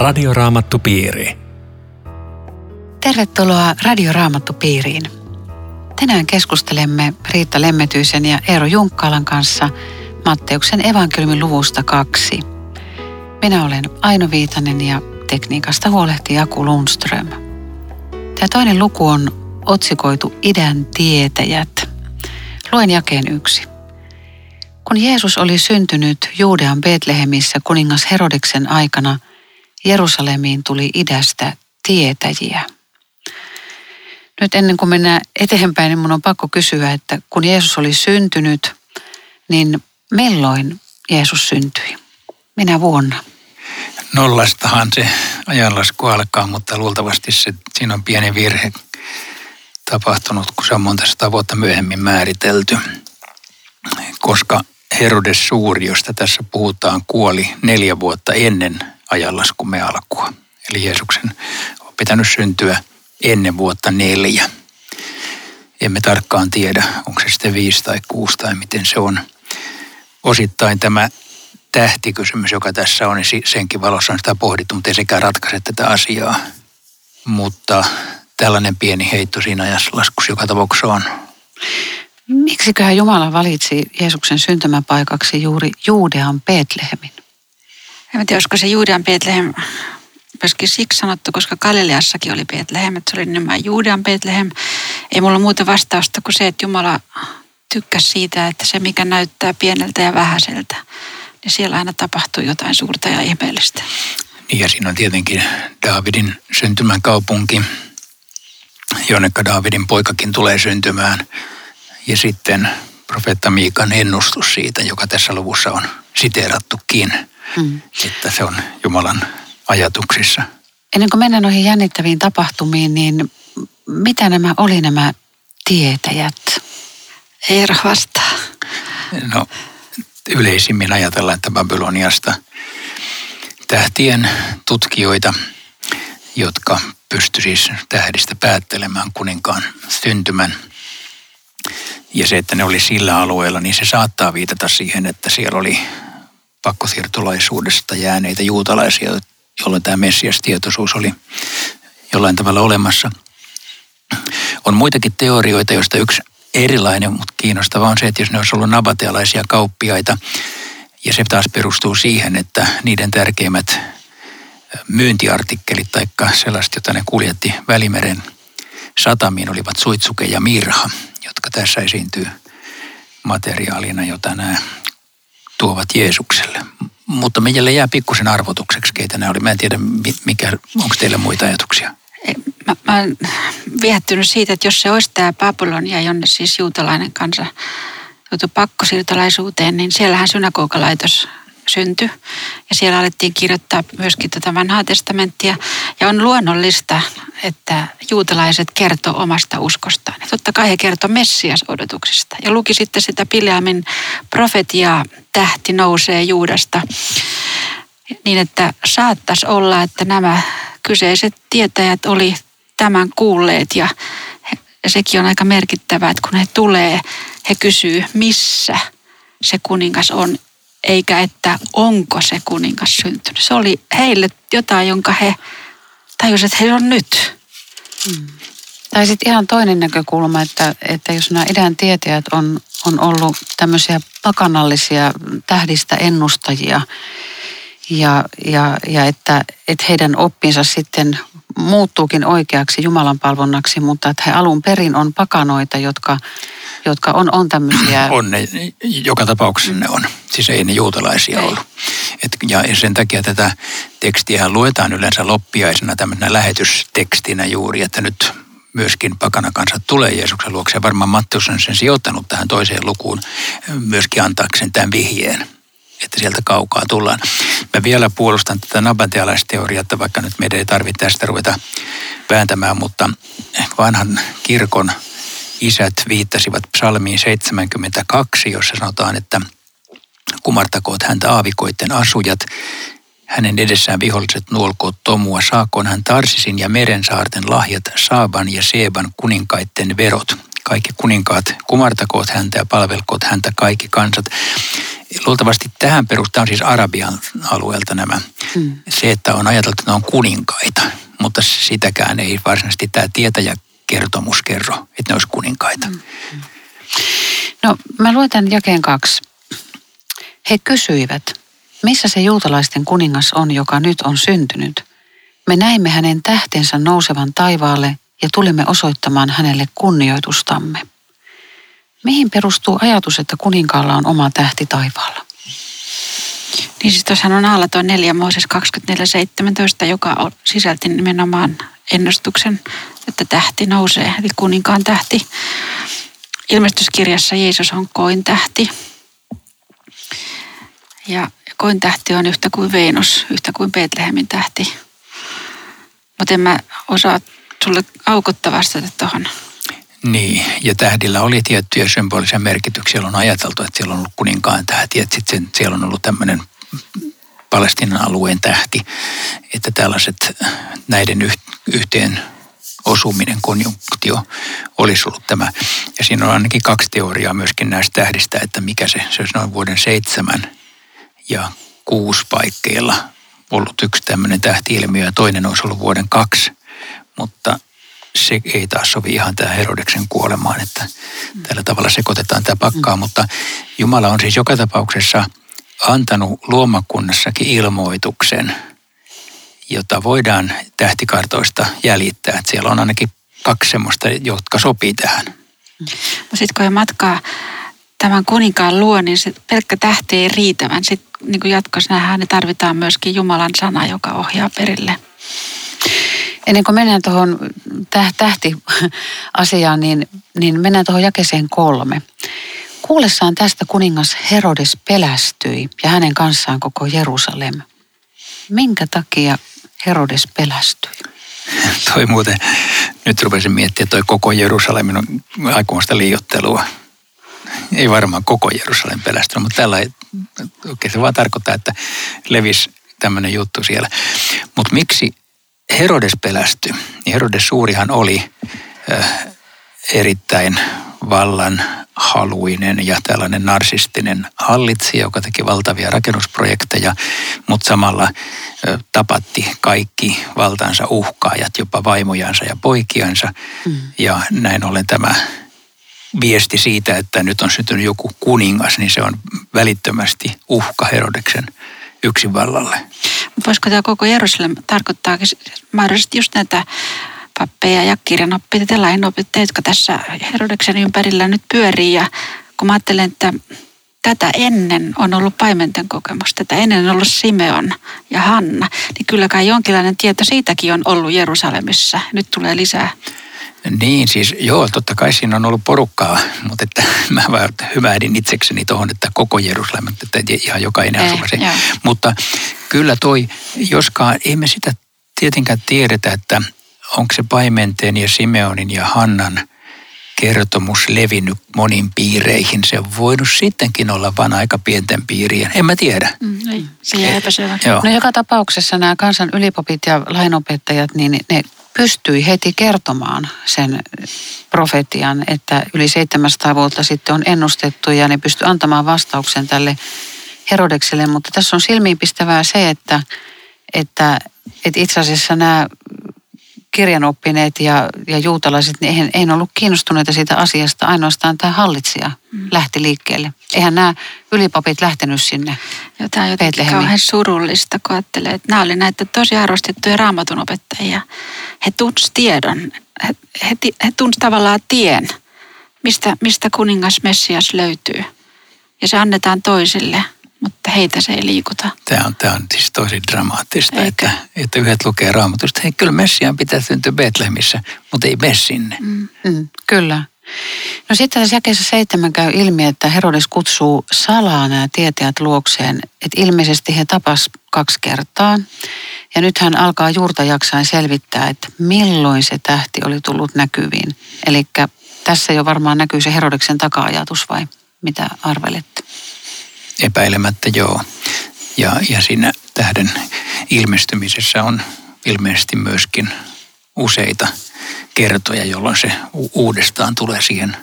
Radioraamattupiiri. Tervetuloa Radioraamattupiiriin. Tänään keskustelemme Riitta Lemmetyisen ja Eero Junkkalan kanssa Matteuksen evankeliumin luvusta kaksi. Minä olen Aino Viitanen ja tekniikasta huolehtii Jaku Lundström. Tämä toinen luku on otsikoitu Idän tietäjät. Luen jakeen yksi. Kun Jeesus oli syntynyt Juudean Betlehemissä kuningas Herodeksen aikana, Jerusalemiin tuli idästä tietäjiä. Nyt ennen kuin mennään eteenpäin, niin minun on pakko kysyä, että kun Jeesus oli syntynyt, niin milloin Jeesus syntyi? Minä vuonna? Nollastahan se ajanlasku alkaa, mutta luultavasti se, siinä on pieni virhe tapahtunut, kun se on monta sata vuotta myöhemmin määritelty. Koska Herodes Suuri, josta tässä puhutaan, kuoli neljä vuotta ennen ajanlaskumme alkua. Eli Jeesuksen on pitänyt syntyä ennen vuotta neljä. Emme tarkkaan tiedä, onko se sitten viisi tai kuusi tai miten se on. Osittain tämä tähtikysymys, joka tässä on, niin senkin valossa on sitä pohdittu, mutta ei sekään ratkaise tätä asiaa. Mutta tällainen pieni heitto siinä laskussa joka tapauksessa on. Miksiköhän Jumala valitsi Jeesuksen syntymäpaikaksi juuri Juudean Betlehemin? En tiedä, olisiko se Juudean Betlehem myöskin siksi sanottu, koska Galileassakin oli Betlehem, että se oli nimenomaan Juudean Betlehem. Ei mulla muuta vastausta kuin se, että Jumala tykkäsi siitä, että se mikä näyttää pieneltä ja vähäiseltä, niin siellä aina tapahtuu jotain suurta ja ihmeellistä. Niin ja siinä on tietenkin Daavidin syntymän kaupunki, jonneka Daavidin poikakin tulee syntymään. Ja sitten profeetta Miikan ennustus siitä, joka tässä luvussa on siteerattukin, mm. että se on Jumalan ajatuksissa. Ennen kuin mennään noihin jännittäviin tapahtumiin, niin mitä nämä oli nämä tietäjät? Eero vastaa. No yleisimmin ajatellaan, että Babyloniasta tähtien tutkijoita, jotka pysty siis tähdistä päättelemään kuninkaan syntymän. Ja se, että ne oli sillä alueella, niin se saattaa viitata siihen, että siellä oli pakkosiirtolaisuudesta jääneitä juutalaisia, jolloin tämä Messias-tietoisuus oli jollain tavalla olemassa. On muitakin teorioita, joista yksi erilainen, mutta kiinnostava on se, että jos ne olisi ollut nabatealaisia kauppiaita, ja se taas perustuu siihen, että niiden tärkeimmät myyntiartikkelit tai sellaiset, joita ne kuljetti Välimeren satamiin, olivat suitsuke ja mirha, jotka tässä esiintyy materiaalina, jota nämä tuovat Jeesukselle. Mutta meille jää pikkusen arvotukseksi, keitä nämä oli. Mä en tiedä, mikä, onko teillä muita ajatuksia? Mä, mä olen viehättynyt siitä, että jos se olisi tämä Babylonia, jonne siis juutalainen kansa joutui pakkosiirtolaisuuteen, niin siellähän synagogalaitos syntyi. Ja siellä alettiin kirjoittaa myöskin tätä vanhaa testamenttia. Ja on luonnollista, että juutalaiset kertoo omasta uskostaan. Ja totta kai he kertoo Messias-odotuksista. Ja luki sitten sitä Pileamin profetiaa, tähti nousee Juudasta. Niin, että saattaisi olla, että nämä kyseiset tietäjät oli tämän kuulleet ja, ja sekin on aika merkittävää, että kun he tulee, he kysyy, missä se kuningas on eikä että onko se kuningas syntynyt. Se oli heille jotain, jonka he tajusivat, että he on nyt. Hmm. Tai sitten ihan toinen näkökulma, että, että jos nämä idän tietäjät on, on ollut tämmöisiä pakanallisia tähdistä ennustajia ja, ja, ja että, että heidän oppinsa sitten muuttuukin oikeaksi Jumalan palvonnaksi, mutta että he alun perin on pakanoita, jotka jotka on, on tämmöisiä... On ne, joka tapauksessa ne on. Siis ei ne juutalaisia ei. ollut. Et, ja sen takia tätä tekstiä luetaan yleensä loppiaisena tämmöisenä lähetystekstinä juuri, että nyt myöskin pakanakansat tulee Jeesuksen luokse. Ja varmaan Matteus on sen sijoittanut tähän toiseen lukuun myöskin antaakseen tämän vihjeen että sieltä kaukaa tullaan. Mä vielä puolustan tätä nabatealaisteoriaa, että vaikka nyt meidän ei tarvitse tästä ruveta vääntämään, mutta vanhan kirkon isät viittasivat psalmiin 72, jossa sanotaan, että kumartakoot häntä aavikoitten asujat, hänen edessään viholliset nuolkoot tomua, saakoon hän Tarsisin ja Merensaarten lahjat, Saaban ja Seeban kuninkaitten verot. Kaikki kuninkaat kumartakoot häntä ja palvelkoot häntä kaikki kansat. luultavasti tähän perustaan siis Arabian alueelta nämä. Mm. Se, että on ajateltu, että ne on kuninkaita, mutta sitäkään ei varsinaisesti tämä tietäjä kertomus kerro, että ne olisi kuninkaita. Mm. No mä luen tämän jakeen kaksi. He kysyivät, missä se juutalaisten kuningas on, joka nyt on syntynyt? Me näimme hänen tähtensä nousevan taivaalle ja tulimme osoittamaan hänelle kunnioitustamme. Mihin perustuu ajatus, että kuninkaalla on oma tähti taivaalla? Niin siis tuossahan on alla tuo 4 Mooses 24.17, joka sisälti nimenomaan ennustuksen, että tähti nousee, eli kuninkaan tähti. Ilmestyskirjassa Jeesus on koin tähti. Ja koin tähti on yhtä kuin Venus, yhtä kuin Betlehemin tähti. Mutta en mä osaa sulle aukottaa vastata tuohon. Niin, ja tähdillä oli tiettyjä symbolisia merkityksiä. Siellä on ajateltu, että siellä on ollut kuninkaan tähti, että sitten siellä on ollut tämmöinen Palestinan alueen tähti, että tällaiset näiden yhteen osuminen, konjunktio olisi ollut tämä. Ja siinä on ainakin kaksi teoriaa myöskin näistä tähdistä, että mikä se, se olisi noin vuoden seitsemän ja kuusi paikkeilla ollut yksi tämmöinen tähtiilmiö ja toinen olisi ollut vuoden kaksi, mutta se ei taas sovi ihan tämä Herodeksen kuolemaan, että tällä tavalla sekoitetaan tämä pakkaa, mm. mutta Jumala on siis joka tapauksessa antanut luomakunnassakin ilmoituksen, jota voidaan tähtikartoista jäljittää. Että siellä on ainakin kaksi semmoista, jotka sopii tähän. No sitten kun matkaa tämän kuninkaan luo, niin se pelkkä tähti ei riitävän. Sitten niin jatkossa nähdään, niin tarvitaan myöskin Jumalan sana, joka ohjaa perille. Ennen kuin mennään tuohon tähtiasiaan, niin, niin mennään tuohon jakeseen kolme. Kuullessaan tästä kuningas Herodes pelästyi ja hänen kanssaan koko Jerusalem. Minkä takia Herodes pelästyi? Toi muuten, nyt rupesin miettiä, toi koko Jerusalemin on aikamoista liiottelua. Ei varmaan koko Jerusalem pelästynyt, mutta tällä ei, se vaan tarkoittaa, että levisi tämmöinen juttu siellä. Mutta miksi Herodes pelästyi? Herodes suurihan oli erittäin vallan haluinen ja tällainen narsistinen hallitsija, joka teki valtavia rakennusprojekteja, mutta samalla tapatti kaikki valtansa uhkaajat, jopa vaimojansa ja poikiansa. Mm. Ja näin ollen tämä viesti siitä, että nyt on syntynyt joku kuningas, niin se on välittömästi uhka Herodeksen yksinvallalle. Voisiko tämä koko Jerusalem tarkoittaa mahdollisesti just näitä pappeja ja kirjanoppijat ja lainopettajat, jotka tässä Herodeksen ympärillä nyt pyörii. Ja kun mä ajattelen, että tätä ennen on ollut paimenten kokemus, tätä ennen on ollut Simeon ja Hanna, niin kyllä kai jonkinlainen tieto siitäkin on ollut Jerusalemissa. Nyt tulee lisää. Niin, siis joo, totta kai siinä on ollut porukkaa, mutta että mä vaan hyvähdin itsekseni tuohon, että koko Jerusalem, että ihan jokainen asuva se. Mutta kyllä toi, joskaan, ei me sitä tietenkään tiedetä, että onko se paimenteen ja Simeonin ja Hannan kertomus levinnyt monin piireihin. Se on voinut sittenkin olla vain aika pienten piirien. En mä tiedä. Mm, ei, se jää epäselvä. No joka tapauksessa nämä kansan ylipopit ja lainopettajat, niin ne pystyi heti kertomaan sen profetian, että yli 700 vuotta sitten on ennustettu ja ne pystyi antamaan vastauksen tälle Herodekselle. Mutta tässä on silmiinpistävää se, että, että, että itse asiassa nämä kirjanoppineet ja, ja juutalaiset, niin eihän, eihän ollut kiinnostuneita siitä asiasta. Ainoastaan tämä hallitsija mm. lähti liikkeelle. Eihän nämä ylipapit lähtenyt sinne ja Tämä on jotenkin kauhean surullista, kun ajattelee, että nämä oli näitä tosi arvostettuja raamatunopettajia. He tunsivat tiedon, he, he, he tunsivat tavallaan tien, mistä, mistä kuningas Messias löytyy. Ja se annetaan toisille – mutta heitä se ei liikuta. Tämä on, tämä on siis tosi dramaattista, että, että yhdet lukee raamatusta, hei kyllä Messiaan pitää syntyä Betlehemissä, mutta ei mene sinne. Mm. Mm, kyllä. No sitten tässä jakeessa seitsemän käy ilmi, että Herodes kutsuu salaa nämä tietäjät luokseen, että ilmeisesti he tapas kaksi kertaa. Ja nyt hän alkaa juurta jaksain selvittää, että milloin se tähti oli tullut näkyviin. Eli tässä jo varmaan näkyy se Herodeksen taka-ajatus vai mitä arvelette? Epäilemättä joo. Ja, ja siinä tähden ilmestymisessä on ilmeisesti myöskin useita kertoja, jolloin se uudestaan tulee siihen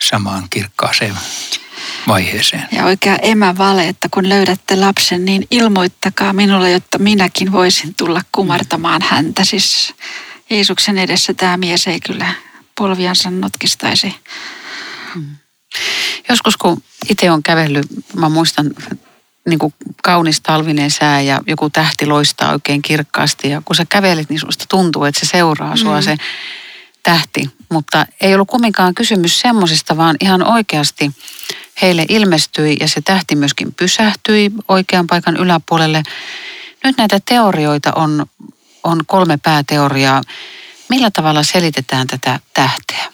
samaan kirkkaaseen vaiheeseen. Ja oikea emävale, että kun löydätte lapsen, niin ilmoittakaa minulle, jotta minäkin voisin tulla kumartamaan häntä. Siis Jeesuksen edessä tämä mies ei kyllä polviansa notkistaisi. Mm. Joskus kun itse on kävellyt, mä muistan niin kuin kaunis talvinen sää ja joku tähti loistaa oikein kirkkaasti. Ja kun sä kävelet, niin susta tuntuu, että se seuraa sua mm. se tähti. Mutta ei ollut kumminkaan kysymys semmoisesta, vaan ihan oikeasti heille ilmestyi ja se tähti myöskin pysähtyi oikean paikan yläpuolelle. Nyt näitä teorioita on, on kolme pääteoriaa. Millä tavalla selitetään tätä tähteä?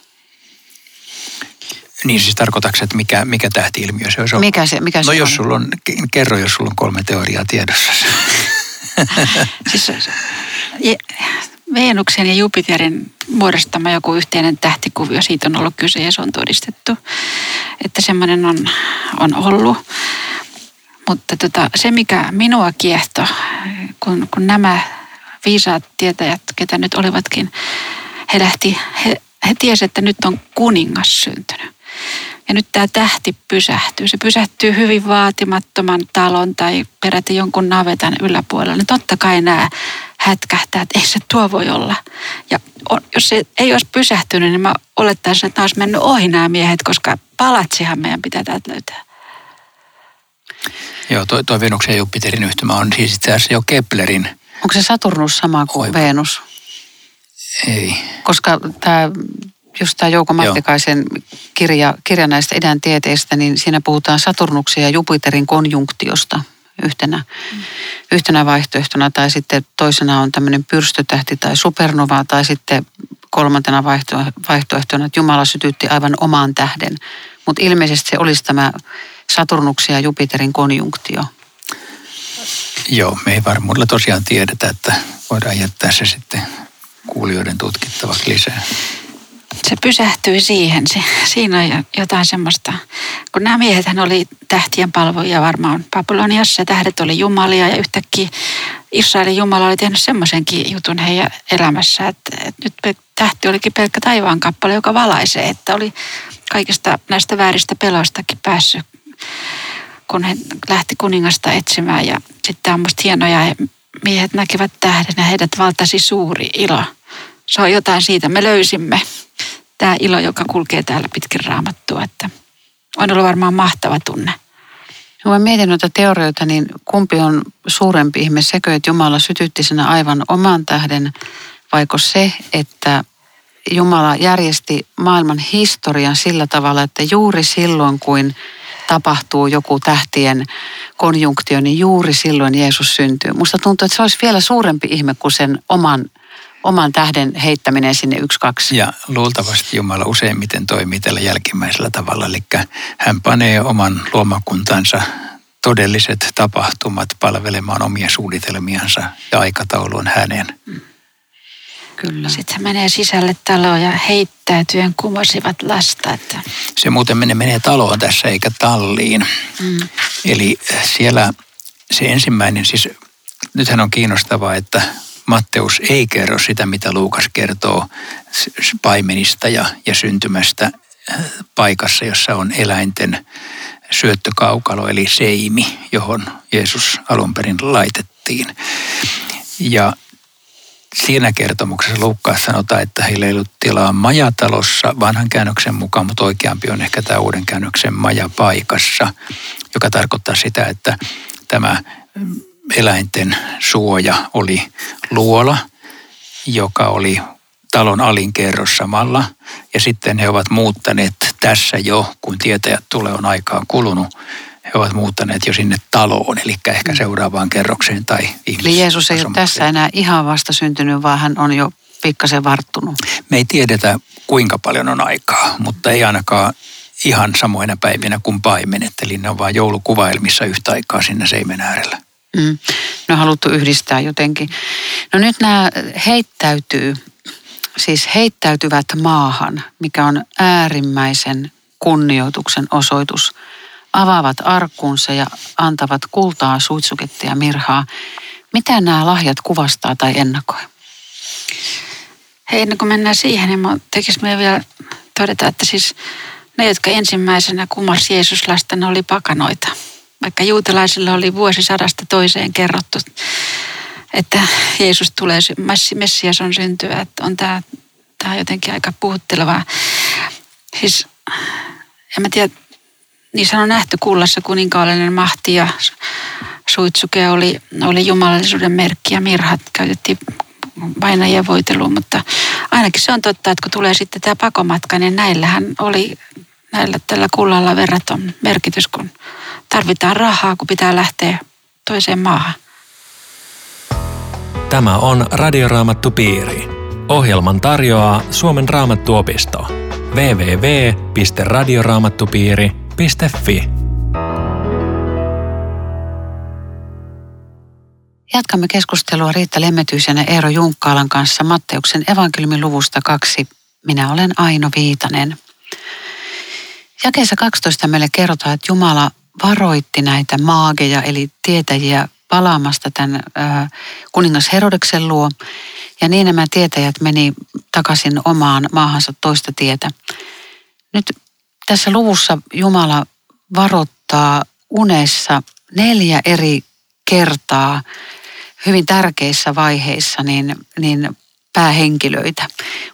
Niin siis tarkoitatko, että mikä, mikä tähti-ilmiö se olisi ollut? Mikä se, mikä no se jos on? sulla on, kerro jos sulla on kolme teoriaa tiedossa. siis Veenuksen ja Jupiterin muodostama joku yhteinen tähtikuvio, siitä on ollut kyse ja se on todistettu, että semmoinen on, on ollut. Mutta tota, se, mikä minua kiehto, kun, kun nämä viisaat tietäjät, ketä nyt olivatkin, he lähti, he, he tiesivät, että nyt on kuningas syntynyt. Ja nyt tämä tähti pysähtyy. Se pysähtyy hyvin vaatimattoman talon tai peräti jonkun navetan yläpuolella. Niin totta kai nämä hätkähtää, että ei se tuo voi olla. Ja jos se ei olisi pysähtynyt, niin mä olettaisin, että olisi mennyt ohi nämä miehet, koska palatsihan meidän pitää täältä löytää. Joo, toi, toi Venuksen ja Jupiterin yhtymä on siis itse asiassa jo Keplerin. Onko se Saturnus sama kuin Oi. Venus? Ei. Koska tämä just tämä Jouko Mattikaisen kirja, kirja näistä idän tieteistä, niin siinä puhutaan Saturnuksen ja Jupiterin konjunktiosta yhtenä, mm. yhtenä vaihtoehtona. Tai sitten toisena on tämmöinen pyrstötähti tai supernova tai sitten kolmantena vaihtoehtona, että Jumala sytytti aivan omaan tähden. Mutta ilmeisesti se olisi tämä Saturnuksen ja Jupiterin konjunktio. Joo, me ei varmuudella tosiaan tiedetä, että voidaan jättää se sitten kuulijoiden tutkittavaksi lisää se pysähtyi siihen. Se, siinä on jotain semmoista, kun nämä miehet oli tähtien palvoja varmaan Babyloniassa tähdet oli jumalia ja yhtäkkiä Israelin Jumala oli tehnyt semmoisenkin jutun heidän elämässä, että, että nyt tähti olikin pelkkä taivaan kappale, joka valaisee, että oli kaikista näistä vääristä peloistakin päässyt, kun he lähti kuningasta etsimään ja sitten on musta hienoja, miehet näkivät tähden ja heidät valtasi suuri ilo. Se on jotain siitä, me löysimme tämä ilo, joka kulkee täällä pitkin raamattua, että on ollut varmaan mahtava tunne. Kun mä mietin noita teorioita, niin kumpi on suurempi ihme, sekö, että Jumala sytytti sen aivan oman tähden, vaiko se, että Jumala järjesti maailman historian sillä tavalla, että juuri silloin, kun tapahtuu joku tähtien konjunktio, niin juuri silloin Jeesus syntyy. Musta tuntuu, että se olisi vielä suurempi ihme kuin sen oman oman tähden heittäminen sinne yksi, kaksi. Ja luultavasti Jumala useimmiten toimii tällä jälkimmäisellä tavalla, eli hän panee oman luomakuntansa todelliset tapahtumat palvelemaan omia suunnitelmiansa ja aikataulu on hänen. Kyllä. Sitten hän menee sisälle taloon ja heittäytyen kumosivat lasta. Että... Se muuten menee, menee taloon tässä eikä talliin. Mm. Eli siellä se ensimmäinen, siis nythän on kiinnostavaa, että Matteus ei kerro sitä, mitä Luukas kertoo paimenista ja, ja syntymästä äh, paikassa, jossa on eläinten syöttökaukalo, eli seimi, johon Jeesus alun perin laitettiin. Ja siinä kertomuksessa Luukkaas sanotaan, että heillä ei ollut tilaa majatalossa vanhan käännöksen mukaan, mutta oikeampi on ehkä tämä uuden käännöksen majapaikassa, joka tarkoittaa sitä, että tämä eläinten suoja oli luola, joka oli talon alinkerros samalla. Ja sitten he ovat muuttaneet tässä jo, kun tietäjät tulee on aikaa kulunut, he ovat muuttaneet jo sinne taloon, eli ehkä seuraavaan kerrokseen tai Eli Jeesus ei ole tässä enää ihan vasta syntynyt, vaan hän on jo pikkasen varttunut. Me ei tiedetä, kuinka paljon on aikaa, mutta ei ainakaan ihan samoina päivinä kuin paimenet. Eli ne on vain joulukuvailmissa yhtä aikaa sinne seimen äärellä. Mm. Ne on haluttu yhdistää jotenkin. No nyt nämä heittäytyy, siis heittäytyvät maahan, mikä on äärimmäisen kunnioituksen osoitus. Avaavat arkkuunsa ja antavat kultaa, suitsuketta ja mirhaa. Mitä nämä lahjat kuvastaa tai ennakoi? Hei, ennen kuin mennään siihen, niin tekisi meidän vielä todeta, että siis ne, jotka ensimmäisenä kumasi Jeesus lasta, ne oli pakanoita. Vaikka juutalaisilla oli vuosisadasta toiseen kerrottu, että Jeesus tulee, Messias on syntyä, että on tämä, tämä jotenkin aika puhuttelevaa. Siis, en mä tiedä, niissä on nähty kullassa kuninkaallinen mahti ja suitsuke oli, oli jumalallisuuden merkki ja mirhat käytettiin vainajien voiteluun, mutta ainakin se on totta, että kun tulee sitten tämä pakomatka, niin näillähän oli näillä tällä kullalla verraton merkitys, kun tarvitaan rahaa, kun pitää lähteä toiseen maahan. Tämä on Radioraamattu Piiri. Ohjelman tarjoaa Suomen raamattuopisto. www.radioraamattupiiri.fi Jatkamme keskustelua Riitta Lemmetyisen ja Eero Junkkaalan kanssa Matteuksen evankeliumin luvusta kaksi. Minä olen Aino Viitanen. Jakeessa 12 meille kerrotaan, että Jumala varoitti näitä maageja eli tietäjiä palaamasta tämän kuningas Herodeksen luo. Ja niin nämä tietäjät meni takaisin omaan maahansa toista tietä. Nyt tässä luvussa Jumala varoittaa unessa neljä eri kertaa hyvin tärkeissä vaiheissa niin, niin päähenkilöitä.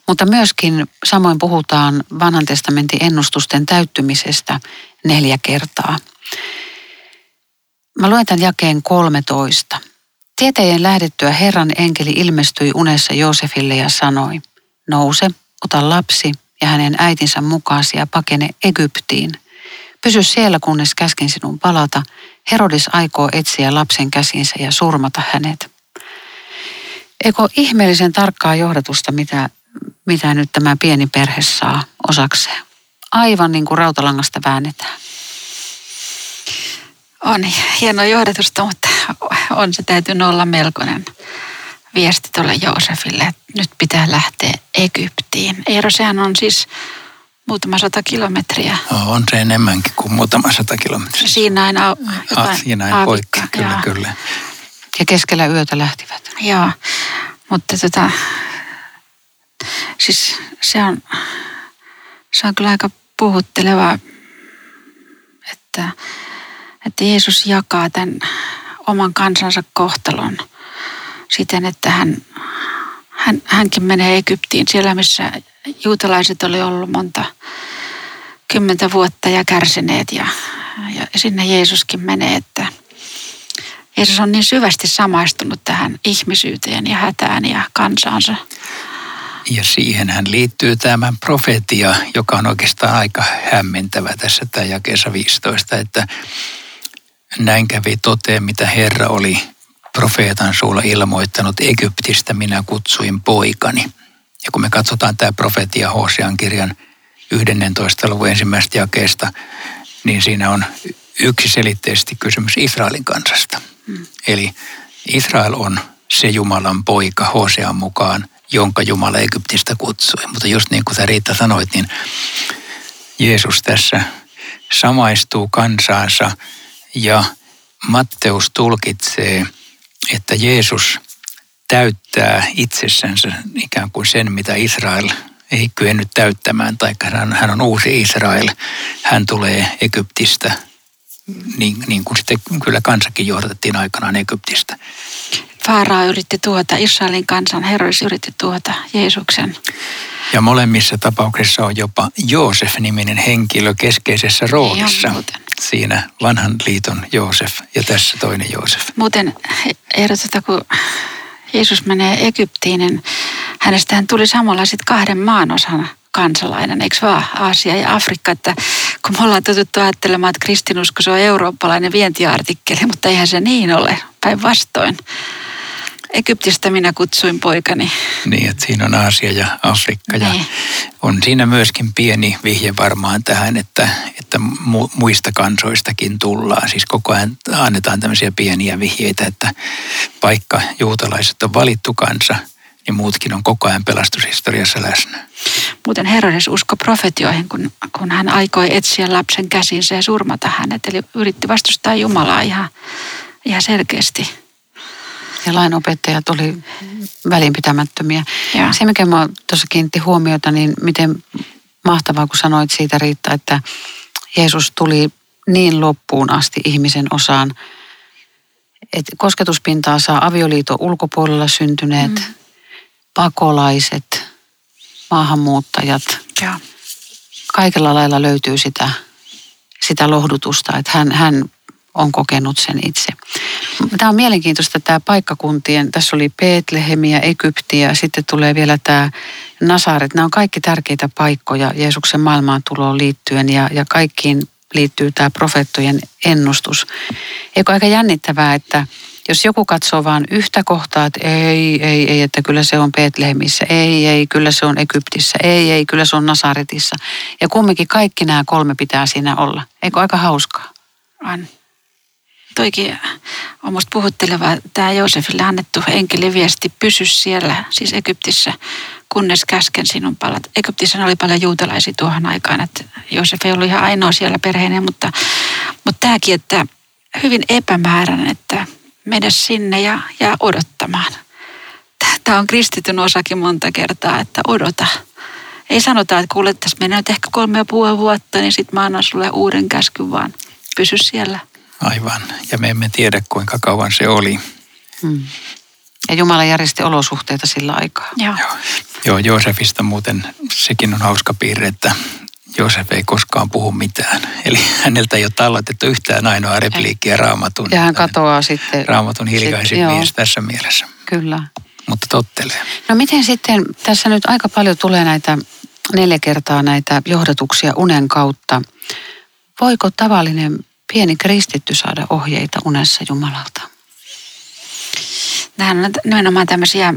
Mutta myöskin samoin puhutaan vanhan testamentin ennustusten täyttymisestä neljä kertaa. Mä luen tämän jakeen 13. Tietäjien lähdettyä Herran enkeli ilmestyi unessa Joosefille ja sanoi, nouse, ota lapsi ja hänen äitinsä mukaasi ja pakene Egyptiin. Pysy siellä, kunnes käsken sinun palata. Herodis aikoo etsiä lapsen käsinsä ja surmata hänet. Eikö ihmeellisen tarkkaa johdatusta, mitä, mitä nyt tämä pieni perhe saa osakseen? Aivan niin kuin rautalangasta väännetään. On hieno johdatusta, mutta on se täytynyt olla melkoinen viesti tuolle Joosefille, että nyt pitää lähteä Egyptiin. Eero, sehän on siis muutama sata kilometriä. On se enemmänkin kuin muutama sata kilometriä. Siinä aina ah, Siinä poikki, kyllä, ja. kyllä. Ja keskellä yötä lähtivät. Joo, mutta tota, siis se on, se on kyllä aika puhutteleva, että että Jeesus jakaa tämän oman kansansa kohtalon siten, että hän, hän, hänkin menee Egyptiin siellä, missä juutalaiset oli ollut monta kymmentä vuotta ja kärsineet ja, ja sinne Jeesuskin menee, että Jeesus on niin syvästi samaistunut tähän ihmisyyteen ja hätään ja kansaansa. Ja siihen hän liittyy tämä profetia, joka on oikeastaan aika hämmentävä tässä tämä jakeessa 15, että näin kävi toteen, mitä Herra oli profeetan suulla ilmoittanut Egyptistä, minä kutsuin poikani. Ja kun me katsotaan tämä profetia Hosean kirjan 11. luvun ensimmäistä jakeesta, niin siinä on yksiselitteisesti kysymys Israelin kansasta. Hmm. Eli Israel on se Jumalan poika Hosean mukaan, jonka Jumala Egyptistä kutsui. Mutta just niin kuin sä Riitta sanoit, niin Jeesus tässä samaistuu kansaansa ja Matteus tulkitsee, että Jeesus täyttää itsessänsä ikään kuin sen, mitä Israel ei kyennyt täyttämään, tai hän on uusi Israel. Hän tulee Egyptistä, niin, niin kuin sitten kyllä kansakin johdatettiin aikanaan Egyptistä. Faaraa yritti tuota, Israelin kansan Herodes yritti tuota Jeesuksen. Ja molemmissa tapauksissa on jopa Joosef-niminen henkilö keskeisessä roolissa. Siinä vanhan liiton Joosef ja tässä toinen Joosef. Muuten ehdotetaan, kun Jeesus menee Egyptiin, niin hänestähän tuli samalla sitten kahden maan osana kansalainen, eikö vaan, Aasia ja Afrikka, että kun me ollaan totuttu ajattelemaan, että kristinusko se on eurooppalainen vientiartikkeli, mutta eihän se niin ole, päinvastoin. Egyptistä minä kutsuin poikani. Niin, että siinä on Aasia ja Afrikka. Ja niin. on siinä myöskin pieni vihje varmaan tähän, että, että muista kansoistakin tullaan. Siis koko ajan annetaan tämmöisiä pieniä vihjeitä, että vaikka juutalaiset on valittu kansa, niin muutkin on koko ajan pelastushistoriassa läsnä. Muuten Herodes usko profetioihin, kun, kun hän aikoi etsiä lapsen käsinsä ja surmata hänet. Eli yritti vastustaa Jumalaa ihan, ihan selkeästi ja lainopettajat oli välinpitämättömiä. Ja. Se, mikä mä tuossa kiinnitti huomiota, niin miten mahtavaa, kun sanoit siitä Riitta, että Jeesus tuli niin loppuun asti ihmisen osaan, että kosketuspintaa saa avioliiton ulkopuolella syntyneet, mm. Pakolaiset, maahanmuuttajat. Joo. Kaikella lailla löytyy sitä, sitä lohdutusta, että hän, hän on kokenut sen itse. Tämä on mielenkiintoista tämä paikkakuntien, tässä oli Betlehemiä, Egyptiä, sitten tulee vielä tämä Nasaret. Nämä on kaikki tärkeitä paikkoja Jeesuksen maailmaan tuloon liittyen ja, ja kaikkiin liittyy tämä profeettojen ennustus. Eikö aika jännittävää, että jos joku katsoo vain yhtä kohtaa, että ei, ei, ei, että kyllä se on Betlehemissä, ei, ei, kyllä se on Egyptissä, ei, ei, kyllä se on Nasaretissa. Ja kumminkin kaikki nämä kolme pitää siinä olla. Eikö aika hauskaa? On. Toikin on musta puhutteleva tämä Joosefille annettu enkeliviesti, pysy siellä, siis Egyptissä, kunnes käsken sinun palat. Egyptissä oli paljon juutalaisia tuohon aikaan, että Joosef ei ollut ihan ainoa siellä perheenä, mutta, mutta tämäkin, että hyvin epämääräinen, että mene sinne ja, ja odottamaan. Tämä on kristityn osakin monta kertaa, että odota. Ei sanota, että kuule, tässä menee nyt ehkä kolme ja puoli vuotta, niin sitten mä annan sulle uuden käskyn, vaan pysy siellä. Aivan. Ja me emme tiedä, kuinka kauan se oli. Hmm. Ja Jumala järjesti olosuhteita sillä aikaa. Joo. Joo. Joo, Joosefista muuten sekin on hauska piirre, että Joosef ei koskaan puhu mitään. Eli häneltä ei ole talletettu yhtään ainoa repliikkiä raamatun. Ja hän katoaa sitten. Raamatun hiljaisin joo. mies tässä mielessä. Kyllä. Mutta tottelee. No miten sitten, tässä nyt aika paljon tulee näitä neljä kertaa näitä johdatuksia unen kautta. Voiko tavallinen pieni kristitty saada ohjeita unessa Jumalalta? Nämä on nimenomaan tämmöisiä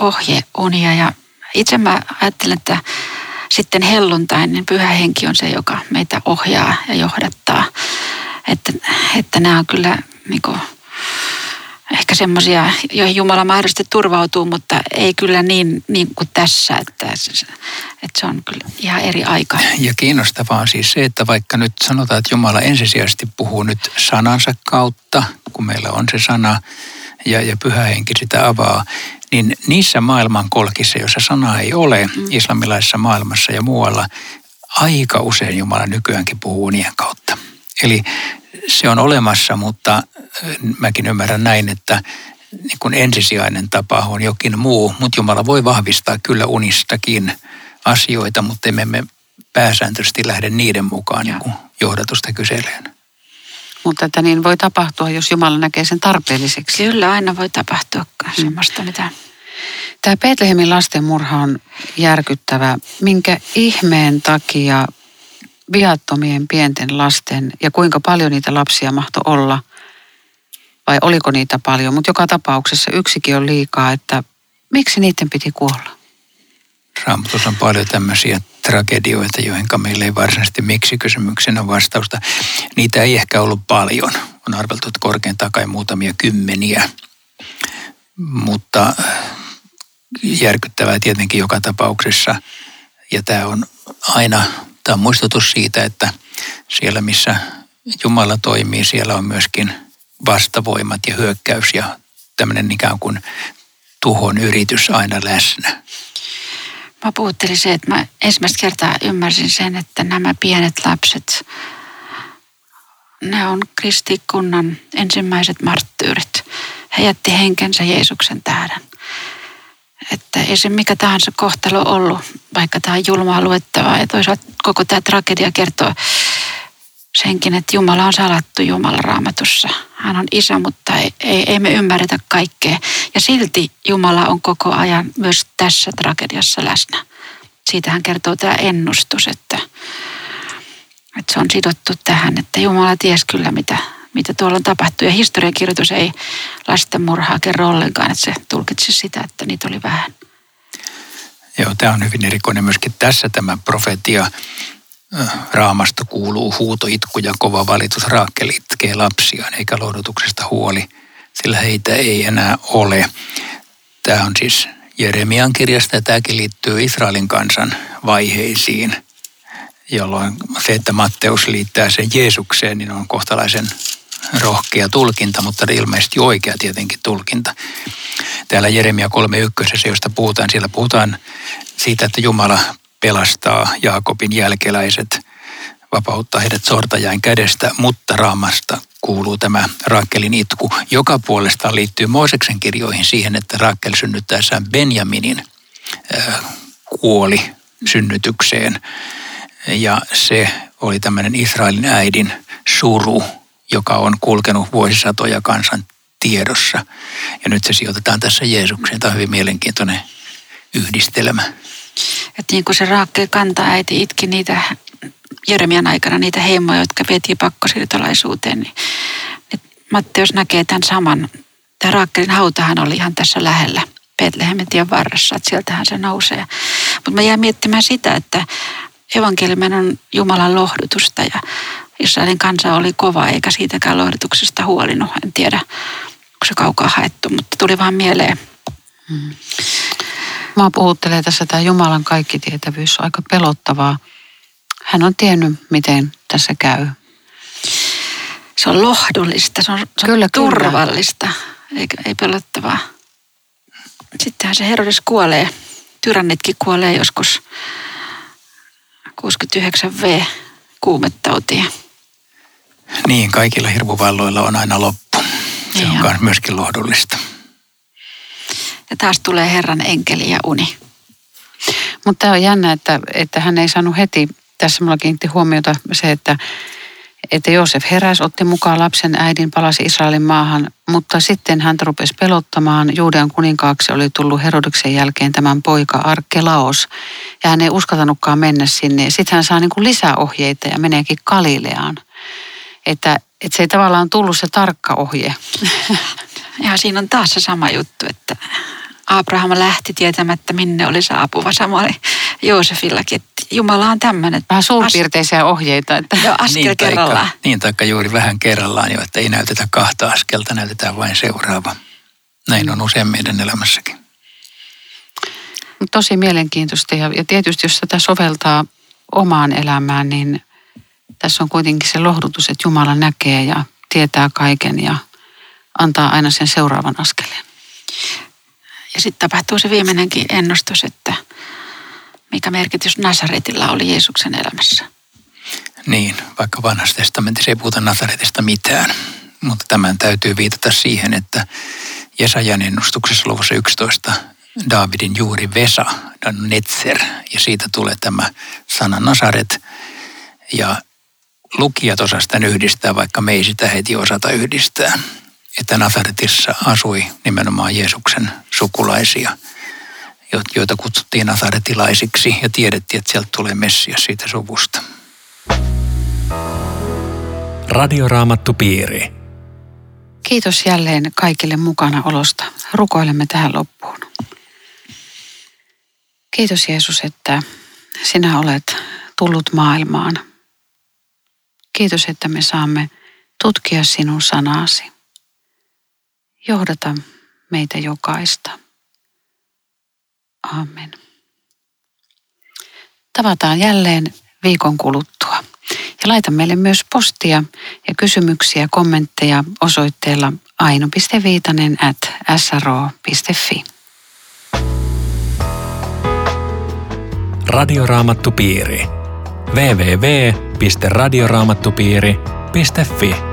ohjeunia ja itse mä ajattelen, että sitten helluntain, niin pyhä henki on se, joka meitä ohjaa ja johdattaa. Että, että nämä on kyllä niin kuin, ehkä semmoisia, joihin Jumala mahdollisesti turvautuu, mutta ei kyllä niin, niin kuin tässä, että, että se on kyllä ihan eri aika. Ja kiinnostavaa on siis se, että vaikka nyt sanotaan, että Jumala ensisijaisesti puhuu nyt sanansa kautta, kun meillä on se sana, ja, ja pyhä henki sitä avaa, niin niissä maailmankolkissa, joissa sana ei ole, mm. islamilaisessa maailmassa ja muualla, aika usein Jumala nykyäänkin puhuu unien kautta. Eli se on olemassa, mutta mäkin ymmärrän näin, että niin kuin ensisijainen tapa on jokin muu, mutta Jumala voi vahvistaa kyllä unistakin asioita, mutta emme me pääsääntöisesti lähde niiden mukaan niin johdatusta kyseleen. Mutta että niin voi tapahtua, jos Jumala näkee sen tarpeelliseksi. Kyllä aina voi tapahtua semmoista, mitä... Tämä Betlehemin lasten murha on järkyttävä. Minkä ihmeen takia viattomien pienten lasten ja kuinka paljon niitä lapsia mahtoi olla, vai oliko niitä paljon, mutta joka tapauksessa yksikin on liikaa, että miksi niiden piti kuolla? Raamatussa on paljon tämmöisiä tragedioita, joihin meillä ei varsinaisesti miksi kysymyksenä vastausta. Niitä ei ehkä ollut paljon. On arveltu, että korkeintaan kai muutamia kymmeniä. Mutta järkyttävää tietenkin joka tapauksessa. Ja tämä on aina, tämä on muistutus siitä, että siellä missä Jumala toimii, siellä on myöskin vastavoimat ja hyökkäys ja tämmöinen ikään kuin tuhon yritys aina läsnä. Mä puhuttelin se, että mä ensimmäistä kertaa ymmärsin sen, että nämä pienet lapset, ne on kristikunnan ensimmäiset marttyyrit. He jätti henkensä Jeesuksen tähden. Että ei se mikä tahansa kohtalo ollut, vaikka tämä on julmaa luettavaa. Ja toisaalta koko tämä tragedia kertoo senkin, että Jumala on salattu Jumala raamatussa. Hän on isä, mutta ei, ei, ei me ymmärretä kaikkea. Ja silti Jumala on koko ajan myös tässä tragediassa läsnä. Siitähän kertoo tämä ennustus, että, että se on sidottu tähän, että Jumala ties kyllä mitä, mitä tuolla on tapahtunut. Ja historiakirjoitus ei lasten murhaa kerro ollenkaan, että se tulkitsi sitä, että niitä oli vähän. Joo, tämä on hyvin erikoinen myöskin tässä tämä profetia raamasta kuuluu huuto, itku ja kova valitus. Raakel itkee lapsiaan eikä lohdutuksesta huoli, sillä heitä ei enää ole. Tämä on siis Jeremian kirjasta ja tämäkin liittyy Israelin kansan vaiheisiin, jolloin se, että Matteus liittää sen Jeesukseen, niin on kohtalaisen rohkea tulkinta, mutta ilmeisesti oikea tietenkin tulkinta. Täällä Jeremia 3.1, josta puhutaan, siellä puhutaan siitä, että Jumala pelastaa Jaakobin jälkeläiset, vapauttaa heidät sortajain kädestä, mutta Raamasta kuuluu tämä Raakkelin itku, joka puolestaan liittyy Mooseksen kirjoihin siihen, että Raakkel synnyttäessään Benjaminin kuoli synnytykseen. Ja se oli tämmöinen Israelin äidin suru, joka on kulkenut vuosisatoja kansan tiedossa. Ja nyt se sijoitetaan tässä Jeesukseen. Tämä on hyvin mielenkiintoinen yhdistelmä. Että niin kuin se Raakkel kantaa äiti itki niitä Jeremian aikana niitä heimoja, jotka vietiin pakkosiirtolaisuuteen, niin, niin Matteus näkee tämän saman. Tämä Raakkelin hautahan oli ihan tässä lähellä. Betlehemin tien varressa, että sieltähän se nousee. Mutta mä jään miettimään sitä, että evankeliumen on Jumalan lohdutusta ja Israelin kansa oli kova eikä siitäkään lohdutuksesta huolinut. En tiedä, onko se kaukaa haettu, mutta tuli vaan mieleen. Hmm. Mä puhuttelee tässä tämä Jumalan kaikkitietävyys on aika pelottavaa. Hän on tiennyt, miten tässä käy. Se on lohdullista, se on, se on kyllä, turvallista, kyllä. Eikä, ei pelottavaa. Sittenhän se Herodes kuolee. Tyrannitkin kuolee joskus 69V kuumettautia. Niin, kaikilla hirmuvalloilla on aina loppu. Se niin on myöskin lohdullista. Taas tulee Herran enkeli ja uni. Mutta tämä on jännä, että, että hän ei saanut heti, tässä mulla kiinnitti huomiota se, että että Joosef heräs, otti mukaan lapsen äidin, palasi Israelin maahan, mutta sitten hän rupesi pelottamaan. Juudean kuninkaaksi oli tullut Herodeksen jälkeen tämän poika Arkelaos, ja hän ei uskaltanutkaan mennä sinne. Sitten hän saa niin kuin lisäohjeita ja meneekin Galileaan. Että, että se ei tavallaan tullut se tarkka ohje. Ja siinä on taas se sama juttu, että Abraham lähti tietämättä, minne oli saapuva. Samoin Joosefillakin, että Jumala on tämmöinen. Vähän suurpiirteisiä ohjeita. Että... Joo, askel niin, kerrallaan. Taikka, niin, taikka juuri vähän kerrallaan jo, että ei näytetä kahta askelta, näytetään vain seuraava. Näin on usein meidän elämässäkin. Tosi mielenkiintoista ja, ja tietysti jos tätä soveltaa omaan elämään, niin tässä on kuitenkin se lohdutus, että Jumala näkee ja tietää kaiken ja antaa aina sen seuraavan askeleen. Ja sitten tapahtuu se viimeinenkin ennustus, että mikä merkitys Nasaretilla oli Jeesuksen elämässä. Niin, vaikka vanhassa testamentissa ei puhuta Nasaretista mitään, mutta tämän täytyy viitata siihen, että Jesajan ennustuksessa luvussa 11 Daavidin juuri Vesa, Netzer, ja siitä tulee tämä sana Nasaret. Ja lukijat osasivat tämän yhdistää, vaikka me ei sitä heti osata yhdistää. Että Nazaretissa asui nimenomaan Jeesuksen sukulaisia – joita kutsuttiin nazaretilaisiksi ja tiedettiin, että sieltä tulee Messias siitä suvusta. Radioraamattu piiri. Kiitos jälleen kaikille mukana olosta. Rukoilemme tähän loppuun. Kiitos Jeesus, että sinä olet tullut maailmaan. Kiitos, että me saamme tutkia sinun sanasi. Johdata meitä jokaista. Amen. Tavataan jälleen viikon kuluttua. Ja laita meille myös postia ja kysymyksiä, kommentteja osoitteella aino.viitanen at sro.fi. Radioraamattupiiri. www.radioraamattupiiri.fi